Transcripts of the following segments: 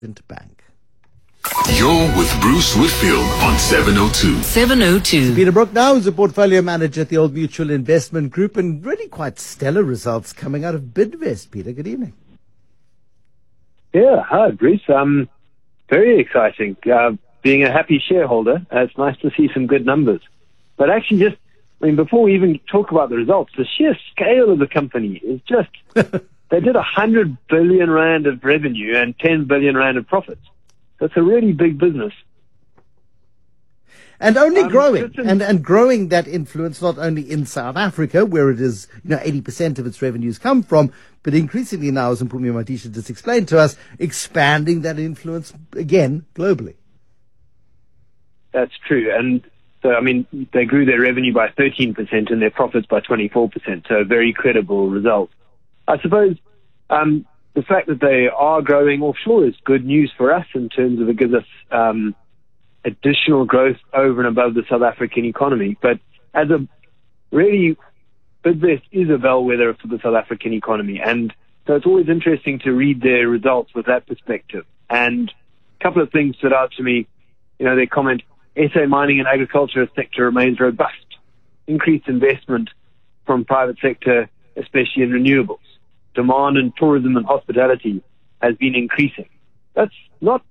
Bank. You're with Bruce Whitfield on 702. 702. Peter Brook now is a portfolio manager at the Old Mutual Investment Group and really quite stellar results coming out of Bidvest. Peter, good evening. Yeah, hi, Bruce. Um, very exciting. Uh, being a happy shareholder, uh, it's nice to see some good numbers. But actually, just, I mean, before we even talk about the results, the sheer scale of the company is just, they did 100 billion rand of revenue and 10 billion rand of profits. That's a really big business. And only Um, growing, and, and growing that influence not only in South Africa, where it is, you know, 80% of its revenues come from, but increasingly now, as Mpumi Madisa just explained to us, expanding that influence again globally. That's true. And so, I mean, they grew their revenue by 13% and their profits by 24%. So a very credible result. I suppose um, the fact that they are growing offshore is good news for us in terms of it gives us um, additional growth over and above the South African economy. But as a really, Bidvest is a bellwether for the South African economy. And so it's always interesting to read their results with that perspective. And a couple of things stood out to me. You know, they comment, SA mining and agriculture sector remains robust. Increased investment from private sector, especially in renewables. Demand in tourism and hospitality has been increasing. That's not,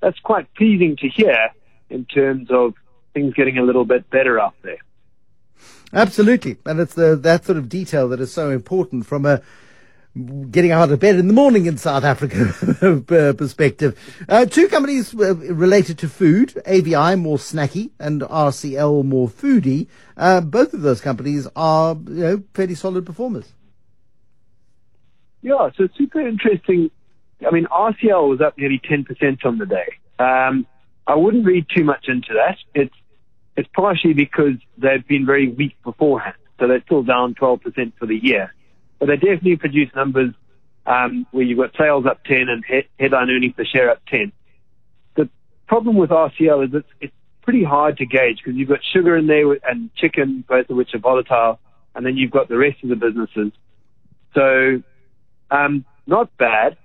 that's quite pleasing to hear in terms of things getting a little bit better out there. Absolutely. And it's the, that sort of detail that is so important from a getting out of bed in the morning in South Africa perspective. Uh, two companies uh, related to food, AVI more snacky and RCL more foodie. Uh, both of those companies are you know, fairly solid performers. Yeah, so super interesting. I mean, RCL was up nearly 10% on the day. Um, I wouldn't read too much into that. It's, it's partially because they've been very weak beforehand. So they're still down 12% for the year. But they definitely produced numbers um, where you've got sales up 10 and he- headline earnings per share up 10. The problem with RCL is it's, it's pretty hard to gauge because you've got sugar in there and chicken, both of which are volatile, and then you've got the rest of the businesses. So um, not bad.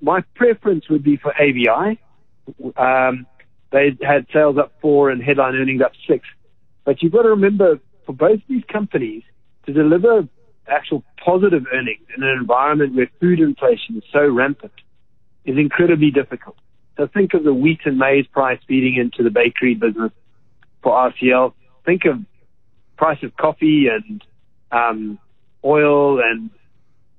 My preference would be for AVI. Um, they had sales up four and headline earnings up six. But you've got to remember for both these companies to deliver actual positive earnings in an environment where food inflation is so rampant is incredibly difficult. So think of the wheat and maize price feeding into the bakery business for RCL. Think of price of coffee and um, oil and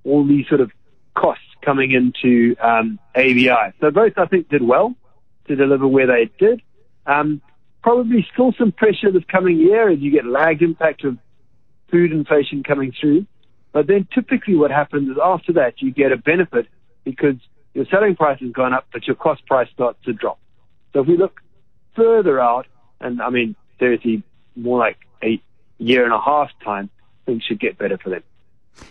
all these sort of costs coming into um, AVI. So both, I think, did well to deliver where they did. Um, probably still some pressure this coming year as you get lagged impact of food inflation coming through. But then typically what happens is after that you get a benefit because your selling price has gone up, but your cost price starts to drop. So if we look further out, and I mean, seriously, more like a year and a half time, things should get better for them.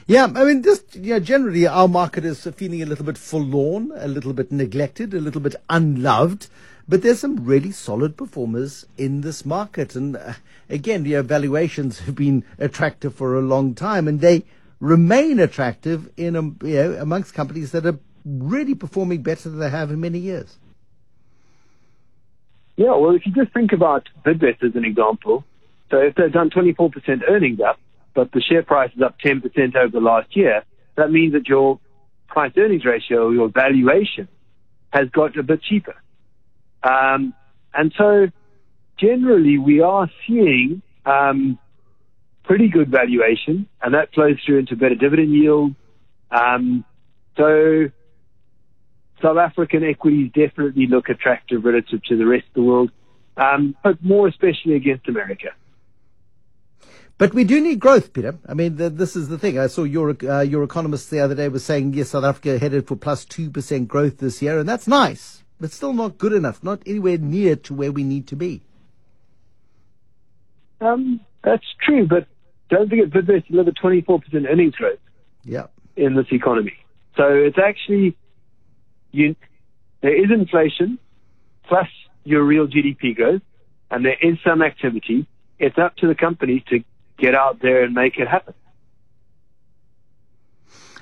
Yeah, I mean, just know, generally, our market is feeling a little bit forlorn, a little bit neglected, a little bit unloved. But there's some really solid performers in this market, and uh, again, know, valuations have been attractive for a long time, and they remain attractive in um, you know amongst companies that are really performing better than they have in many years. Yeah, well, if you just think about Bidvest as an example, so if they've done 24% earnings up, but the share price is up 10% over the last year, that means that your price earnings ratio, your valuation, has got a bit cheaper. Um, and so generally we are seeing um, pretty good valuation, and that flows through into better dividend yield. Um, so South African equities definitely look attractive relative to the rest of the world, um, but more especially against America. But we do need growth, Peter. I mean, the, this is the thing. I saw your uh, your economist the other day was saying, yes, South Africa headed for plus two percent growth this year, and that's nice, but still not good enough, not anywhere near to where we need to be. Um, that's true, but don't forget Bidvest delivered 24% earnings growth Yeah. in this economy. So it's actually, you, there is inflation plus your real GDP growth, and there is some activity. It's up to the companies to get out there and make it happen.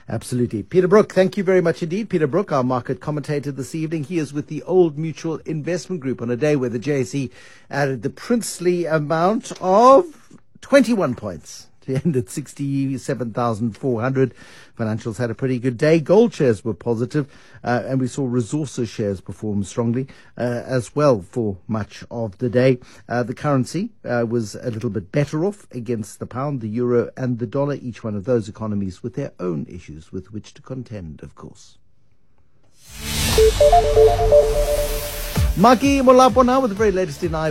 Absolutely. Peter Brook, thank you very much indeed. Peter Brook, our market commentator this evening. He is with the Old Mutual Investment Group on a day where the JSE added the princely amount of 21 points to end at 67,400. Financials had a pretty good day. Gold shares were positive, uh, and we saw resources shares perform strongly uh, as well for much of the day. Uh, the currency uh, was a little bit better off against the pound, the euro, and the dollar, each one of those economies with their own issues with which to contend, of course. Maki Molapona with the very latest in I.